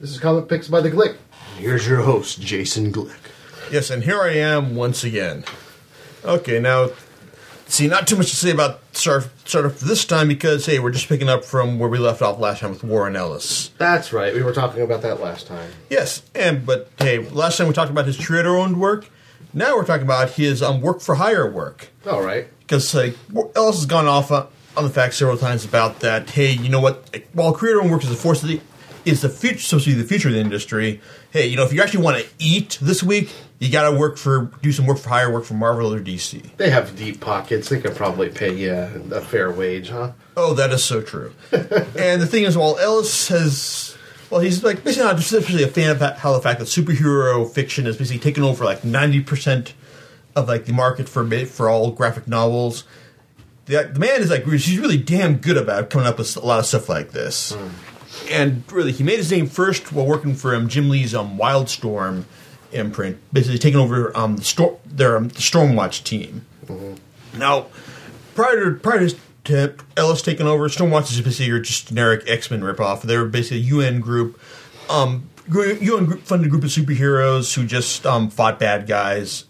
This is Comic Picks by the Glick. Here's your host, Jason Glick. Yes, and here I am once again. Okay, now, see, not too much to say about start start up this time because hey, we're just picking up from where we left off last time with Warren Ellis. That's right. We were talking about that last time. Yes, and but hey, last time we talked about his creator-owned work. Now we're talking about his um, work for hire work All right. because like Ellis has gone off on, on the fact several times about that. Hey, you know what? While creator-owned work is a force of the is the future, supposed to be the future of the industry. Hey, you know, if you actually want to eat this week, you got to work for do some work for hire work for Marvel or DC. They have deep pockets. They could probably pay you a fair wage, huh? Oh, that is so true. and the thing is, while Ellis has, well, he's like basically not especially a fan of how the fact that superhero fiction is basically taken over like ninety percent of like the market for for all graphic novels. The, the man is like he's really damn good about coming up with a lot of stuff like this. Hmm. And really, he made his name first while working for um, Jim Lee's um, Wildstorm imprint, basically taking over um, the storm their um, the Stormwatch team. Now, prior to, prior to Ellis taking over, Stormwatch is basically your just generic X Men ripoff. They were basically a UN group, um, UN group funded group of superheroes who just um, fought bad guys,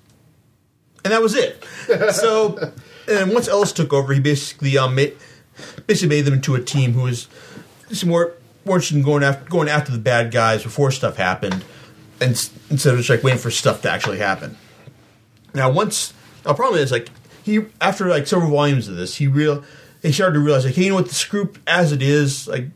and that was it. so, and once Ellis took over, he basically um, made, basically made them into a team who was more more interested in going after going after the bad guys before stuff happened, and instead of just like waiting for stuff to actually happen. Now, once the problem is like he after like several volumes of this, he real he started to realize like, hey, you know what, this group as it is, like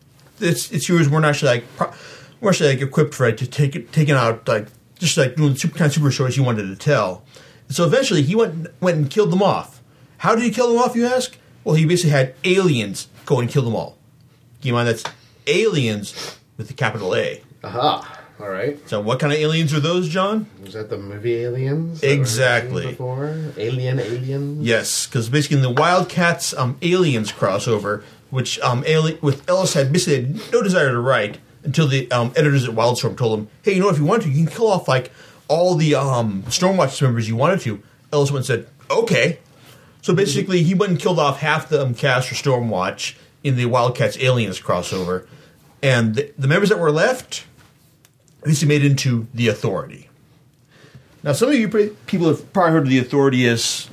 it's it's yours. We're not actually like pro- we're actually like equipped for it to take it taking out like just like doing super kind of super stories he wanted to tell. So eventually, he went went and killed them off. How did he kill them off? You ask. Well, he basically had aliens go and kill them all. Keep in mind that's aliens with the capital A. Aha. All right. So, what kind of aliens are those, John? Was that the movie Aliens? that we were Exactly. Before Alien, Aliens. Yes, because basically in the Wildcats um, Aliens crossover, which um, Ali- with Ellis had basically had no desire to write until the um, editors at Wildstorm told him, "Hey, you know, if you want to, you can kill off like all the um, Stormwatch members you wanted to." Ellis went and said, "Okay." So basically, he went and killed off half the um, cast for Stormwatch in the Wildcats Aliens crossover, and the, the members that were left, basically made into the Authority. Now, some of you people have probably heard of the Authority as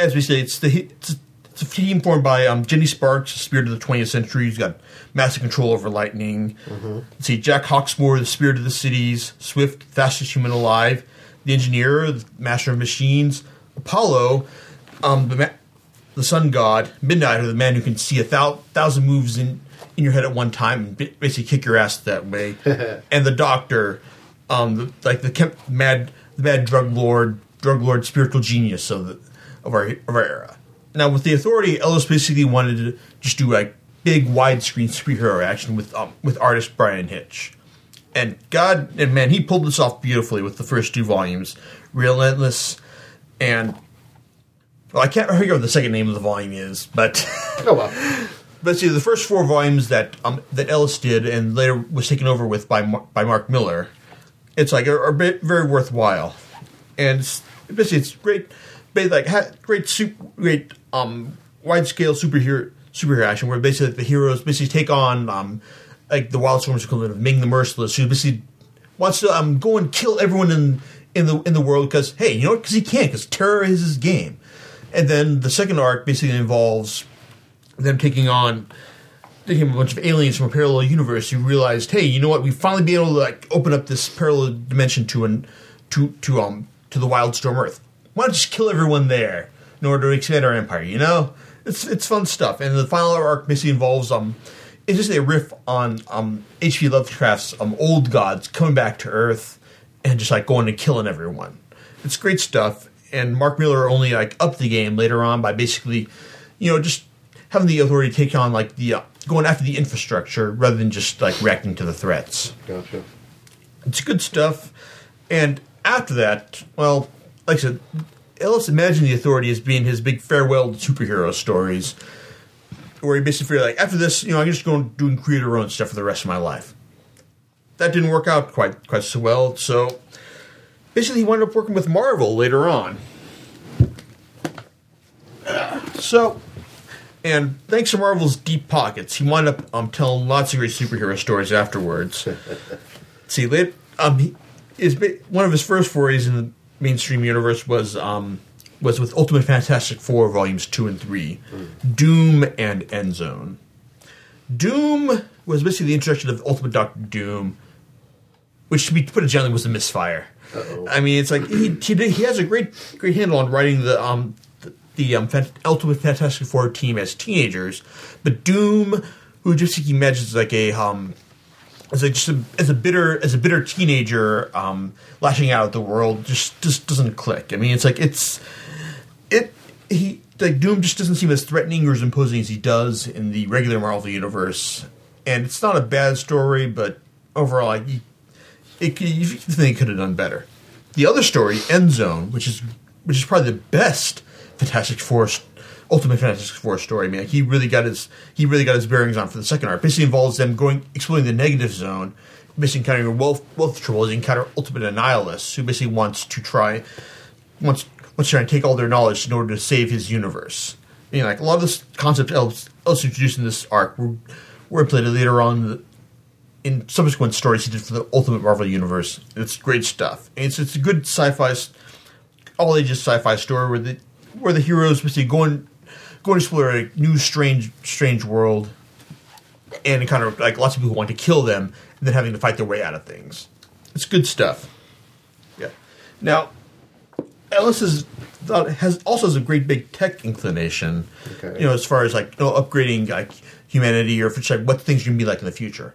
as we say, it's the it's, it's a team formed by um, Jenny Sparks, the Spirit of the 20th Century. who's got massive control over lightning. Let's see, Jack Hawksmoor, the Spirit of the Cities. Swift, fastest human alive. The Engineer, the Master of Machines. Apollo, um, the the Sun God. Midnighter, the man who can see a thou- thousand moves in in your head at one time and ba- basically kick your ass that way. and the Doctor, um, the, like the mad the mad drug lord, drug lord, spiritual genius of the of our of our era. Now with the Authority, Ellis basically wanted to just do like big widescreen superhero action with um, with artist Bryan Hitch. And God and man, he pulled this off beautifully with the first two volumes, Relentless, and well, I can't remember what the second name of the volume is, but Oh well. but see, the first four volumes that um, that Ellis did and later was taken over with by Mar- by Mark Millar, it's like are, are very worthwhile, and it's, basically it's great, like ha- great super, great um wide scale superhero superhero action where basically the heroes basically take on um like the Wildstorm's equivalent of Ming the Merciless, who basically wants to um go and kill everyone in in the in the world because hey you know because he can't because terror is his game, and then the second arc basically involves them taking on taking a bunch of aliens from a parallel universe who realized, hey, you know what? We finally be able to like open up this parallel dimension to an to to um to the Wildstorm Earth. Why don't just kill everyone there in order to expand our empire? You know, it's it's fun stuff. And the final arc basically involves um it's just a riff on um H.P. Lovecraft's um old gods coming back to Earth and just like going and killing everyone. It's great stuff. And Mark Millar only like upped the game later on by basically, you know, just having the authority take on like the uh, going after the infrastructure rather than just like reacting to the threats. Gotcha. It's good stuff. And after that, well, like I said, Ellis imagined the authority as being his big farewell to superhero stories, where he basically figured like after this, you know, I can just go and doing creator own stuff for the rest of my life. That didn't work out quite quite so well, so basically he wound up working with Marvel later on. So And thanks to Marvel's deep pockets, he wound up um, telling lots of great superhero stories afterwards. See, lit, um, he, his, one of his first forays in the mainstream universe was um, was with Ultimate Fantastic Four volumes two and three, Doom and Endzone. Doom was basically the introduction of Ultimate Doctor Doom, which to be put it gently was a misfire. I mean, it's like he he, did, he has a great great handle on writing the um the, the um Ultimate Fantastic Four team as teenagers, but Doom, who just he imagines like a um as a just a, as a bitter as a bitter teenager um lashing out at the world just just doesn't click. I mean, it's like it's it he like Doom just doesn't seem as threatening or as imposing as he does in the regular Marvel universe, and it's not a bad story, but overall, like, you, it you think it could have done better. The other story, End Zone, which is which is probably the best Fantastic Four, Ultimate Fantastic Four story. I mean, like, he really got his he really got his bearings on for the second arc. Basically, involves them going exploring the negative zone, basically encountering wealth wealth troubles. They encounter Ultimate Annihilus, who basically wants to try wants wants to try and take all their knowledge in order to save his universe. You know, like a lot of this concept else, else introduced in this arc were, were implemented later on in, subsequent stories he did for the Ultimate Marvel universe. It's great stuff. And it's it's a good sci-fi, all ages sci-fi story where the where the heroes basically go and go and explore a new strange strange world, and kind of like lots of people want to kill them, and then having to fight their way out of things. It's good stuff. Yeah. Now, Ellis is thought has also has a great big tech inclination. Okay. You know, as far as like you know, upgrading like humanity or it's like what things are going to be like in the future.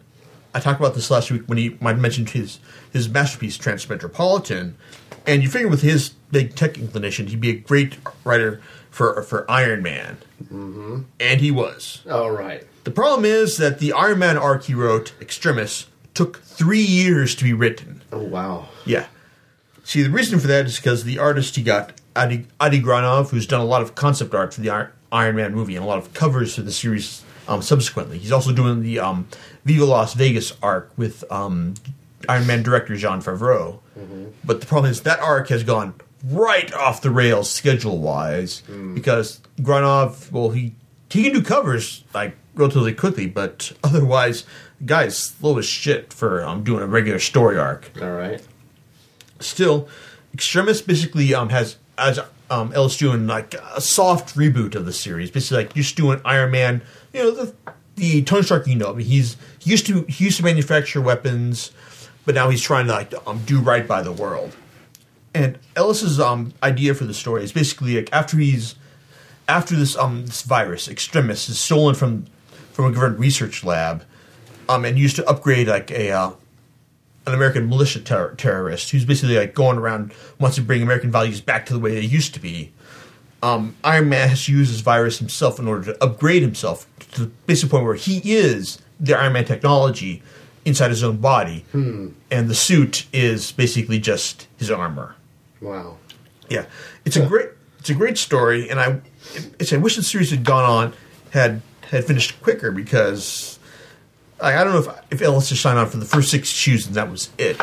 I talked about this last week when he might mentioned his his masterpiece Transmetropolitan, and you figure with his big tech inclination, he'd be a great writer for for Iron Man, mm-hmm. and he was. All right. The problem is that the Iron Man arc he wrote, Extremis, took three years to be written. Oh wow. Yeah. See, the reason for that is because the artist he got, Adi, Adi Granov, who's done a lot of concept art for the Iron Man movie and a lot of covers for the series um, subsequently. He's also doing the um, Viva Las Vegas arc with um, Iron Man director Jon Favreau. But the problem is that arc has gone right off the rails schedule wise because Granov, well, he he can do covers like relatively quickly, but otherwise, the guy's slow as shit for um, doing a regular story arc All right. still, Extremis basically um, has as um, Ellis doing like a soft reboot of the series, basically like just doing Iron Man. You know the the Tony Stark you know. He's he used to he used to manufacture weapons, but now he's trying to like um, do right by the world. And Ellis's um, idea for the story is basically like after he's after this um this virus Extremis is stolen from from a government research lab, um and used to upgrade like a uh, an American militia ter- terrorist who's basically like going around wants to bring American values back to the way they used to be. Um, Iron Man has to use virus himself in order to upgrade himself the basic point where he is the Iron Man technology inside his own body, hmm. and the suit is basically just his armor. Wow. Yeah, it's a great it's a great story, and I it's I wish the series had gone on had had finished quicker because I, I don't know if if Ellis just signed on for the first six issues and that was it,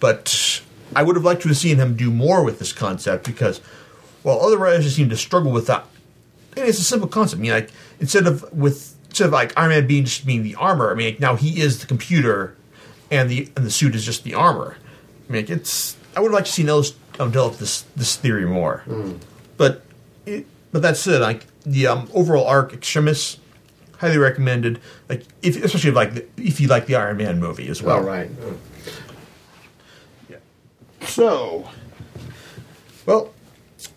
but I would have liked to have seen him do more with this concept because while other writers seem to struggle with that, and it's a simple concept. I mean, like instead of with instead of like Iron Man being just being the armor, I mean like, now he is the computer, and the and the suit is just the armor. I mean, like, it's I would have liked to see Ellis um, develop this this theory more, but it, but that said, like the um, overall arc Extremis, highly recommended. Like if especially if, like the, if you like the Iron Man movie as well. All right. Yeah. So, well,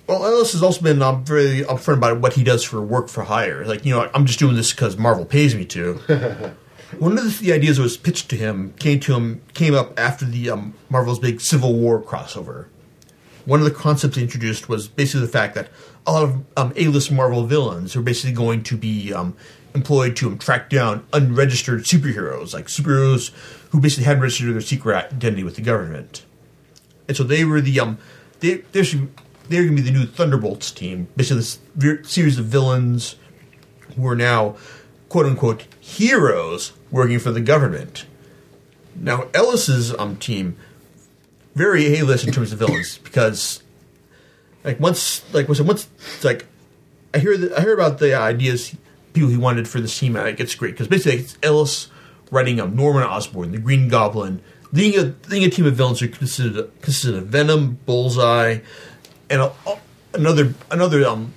well, Ellis has also been um, very upfront about what he does for work for hire. Like, you know, I'm just doing this because Marvel pays me to. One of the, the ideas that was pitched to him came to him came up after the um, Marvel's big Civil War crossover. One of the concepts he introduced was basically the fact that a lot of um, A-list Marvel villains are basically going to be um, employed to um, track down unregistered superheroes, like superheroes who basically hadn't registered their secret identity with the government and so they were the um they they're they're gonna be the new Thunderbolts team, basically this series of villains who are now quote unquote heroes working for the government. Now Ellis's um team very A list in terms of villains because like once like was it once like I hear the, I hear about the ideas people he wanted for this team. Like, it's great because basically it's Ellis writing up Norman Osborn, the Green Goblin, leading a leading a team of villains who consisted of, consisted of Venom, Bullseye, and a, another another um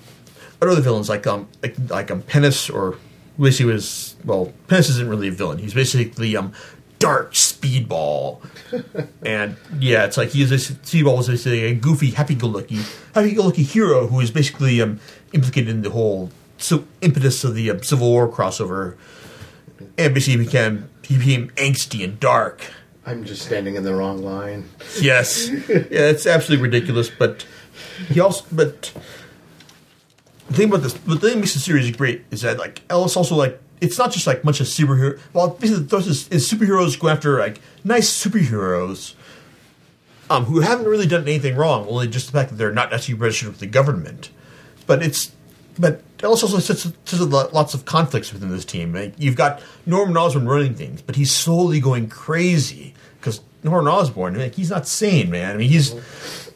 other villains like um like like um Penance or at least he was well Penance isn't really a villain. He's basically um dark speedball and yeah it's like he's a speedball was basically a goofy happy-go-lucky happy-go-lucky hero who is basically um implicated in the whole so impetus of the um, civil war crossover and basically became he became angsty and dark I'm just standing in the wrong line. yes yeah it's absolutely ridiculous but he also but the thing about this but the thing that makes the series great is that like ellis also like it's not just like much of superhero well basically those is, is superheroes go after like nice superheroes um, who haven't really done anything wrong only just the fact that they're not actually registered with the government but it's but Ellis also sets, sets lots of conflicts within this team. Like, you've got Norman Osborn running things, but he's slowly going crazy because Norman Osborn, like, he's not sane, man. I mean, he's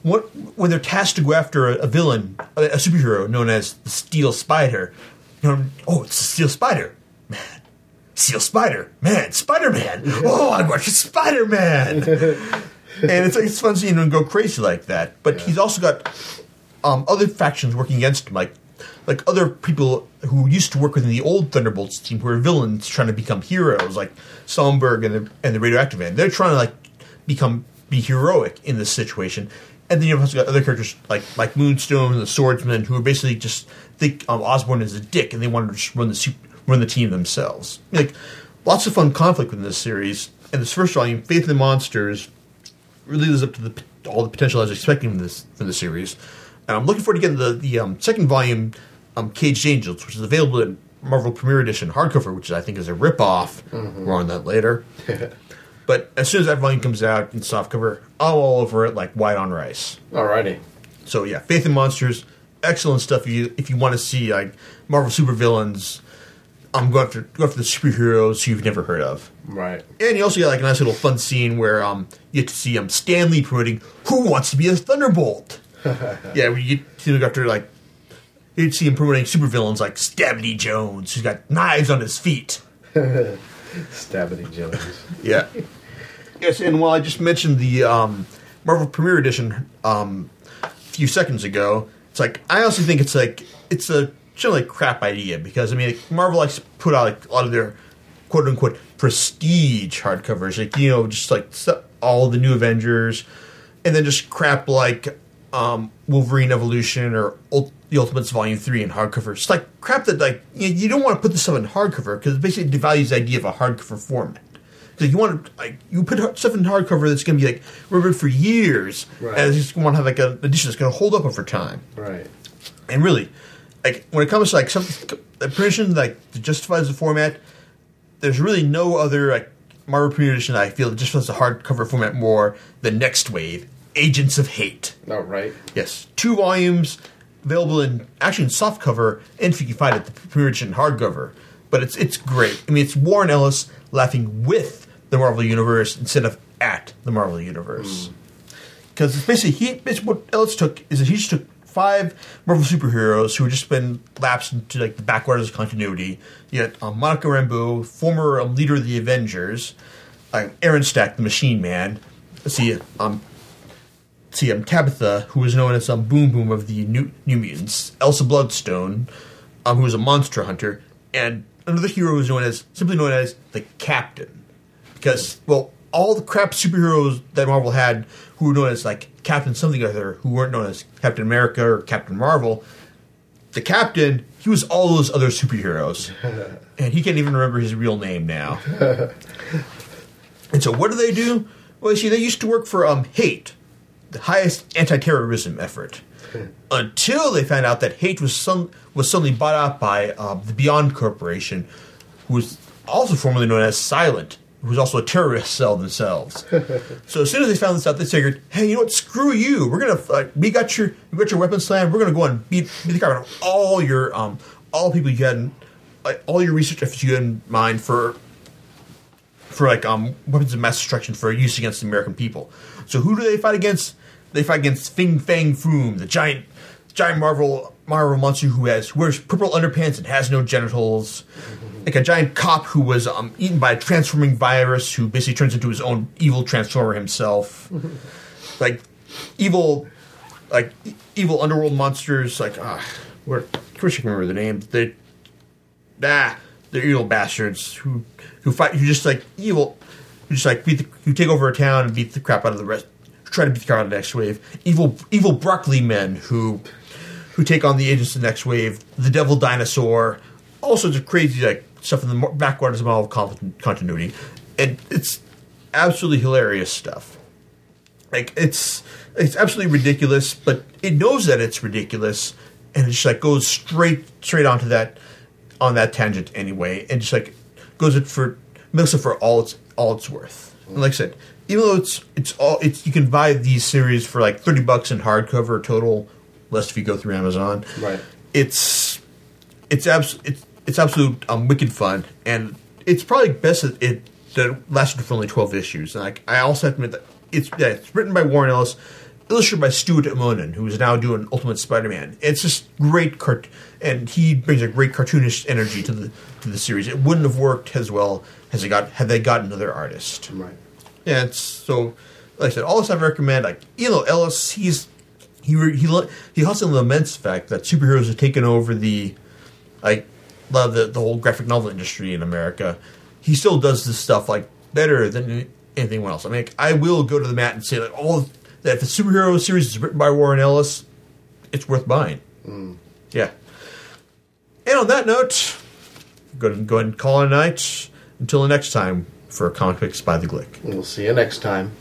what when they're tasked to go after a, a villain, a, a, superhero known as the Steel Spider. You know, oh, it's the Steel Spider, man. Steel Spider, man, Spider Man. Oh, I'm watching Spider Man. and it's like it's fun seeing him go crazy like that. But yeah. he's also got um, other factions working against him, like like other people who used to work within the old Thunderbolts team who are villains trying to become heroes, like Songbird and the, and the Radioactive Man. They're trying to like become be heroic in this situation. And then you've also got other characters like like Moonstone and the Swordsman who are basically just think um, Osborn is a dick and they want to just run the run the team themselves. Like lots of fun conflict within this series. And this first volume, Faith in the Monsters, really lives up to the, all the potential I was expecting from this from the series. And I'm looking forward to getting the the um, second volume um, Caged Angels, which is available in Marvel Premiere Edition hardcover, which I think is a ripoff. Mm-hmm. More on that later. but as soon as that volume comes out in softcover, I'm all over it like white on rice. Alrighty. So yeah, Faith in Monsters, excellent stuff. If you if you want to see like Marvel supervillains, I'm um, going after go after the superheroes you've never heard of. Right. And you also get like a nice little fun scene where um you get to see um Stan Lee promoting Who Wants to Be a Thunderbolt. yeah, we get to go after like you'd see him promoting supervillains like Stabby Jones, who's got knives on his feet. Stabby Jones. yeah. Yes, and while I just mentioned the um, Marvel Premiere Edition um, a few seconds ago, it's like I also think it's like it's a generally crap idea because I mean like, Marvel likes to put out like a lot of their quote unquote prestige hardcovers, like you know just like all the new Avengers, and then just crap like um, Wolverine Evolution or the Ultimates Volume Three in hardcover. It's like crap that like you, you don't want to put this stuff in hardcover because it basically devalues the idea of a hardcover format. Because you want to like you put stuff in hardcover that's going to be like remembered for years, right. and you just want to have like an edition that's going to hold up over time. Right. And really, like when it comes to like some a printing like that justifies the format, there's really no other like Marvel Premiere Edition that I feel that justifies the hardcover format more than Nextwave Agents of Hate. Oh, right. Yes. Two volumes available in actually in soft cover and if you can find it the premiere edition hardcover. But it's it's great. I mean it's Warren Ellis laughing with the Marvel Universe instead of at the Marvel Universe. Because mm. it's basically he basically what Ellis took is that he just took five Marvel superheroes who had just been lapsed into like the backwaters of continuity. Yet um, Monica Rambeau, former um, leader of the Avengers, uh, Aaron Stack, the Machine Man. Let's see, um, see um, Tabitha, who was known as um, Boom Boom of the New, New Mutants, Elsa Bloodstone, um, who was a monster hunter, and another hero was known as simply known as the Captain, because well, all the crap superheroes that Marvel had, who were known as like Captain something or other, who weren't known as Captain America or Captain Marvel, the Captain, he was all those other superheroes, and he can't even remember his real name now. and so, what do they do? Well, you see, they used to work for um, Hate, the highest anti-terrorism effort until they found out that hate was some was suddenly bought out by uh, the Beyond Corporation, who was also formerly known as Silent, who was also a terrorist cell themselves. so as soon as they found this out, they figured, "Hey, you know what? Screw you! We're gonna uh, we got your we got your weapons slam. We're gonna go and beat, beat the crap out of all your um all people you had, in, like, all your research efforts you had in mind for." For like um, weapons of mass destruction for use against the American people, so who do they fight against? They fight against Fin Fang Foom, the giant, giant Marvel Marvel monster who has who wears purple underpants and has no genitals, like a giant cop who was um, eaten by a transforming virus who basically turns into his own evil transformer himself, like evil, like evil underworld monsters. Like ah, where I wish I can remember the name. They ah, they're evil bastards who who fight who just like evil, who just like beat the, who take over a town and beat the crap out of the rest. Try to beat the crap out of the next wave. Evil evil broccoli men who who take on the agents of the next wave. The devil dinosaur. All sorts of crazy like stuff in the backwaters of con- continuity, and it's absolutely hilarious stuff. Like it's it's absolutely ridiculous, but it knows that it's ridiculous, and it just like goes straight straight onto that on that tangent anyway, and just like goes it for it for all it's all it's worth. And like I said, even though it's it's all it's you can buy these series for like thirty bucks in hardcover total, less if you go through Amazon. Right. It's it's abs- it's it's absolute um, wicked fun, and it's probably best that it that it lasted for only twelve issues. And like I also have to admit that it's yeah, it's written by Warren Ellis, illustrated by Stuart Immonen, who is now doing Ultimate Spider-Man. It's just great cart, and he brings a great cartoonish energy to the to the series. It wouldn't have worked as well as it got had they got another artist. Right. Yeah, it's so. Like I said, all this I recommend. Like you know, Ellis, he's he re- he he also laments the fact that superheroes have taken over the like the the, the whole graphic novel industry in America. He still does this stuff like better than anything else. I mean, like, I will go to the mat and say that all that if the superhero series is written by Warren Ellis, it's worth buying. Hmm. Yeah. And on that note, go ahead, go ahead and call it a night. Until the next time for Comic Picks by the Glick. We'll see you next time.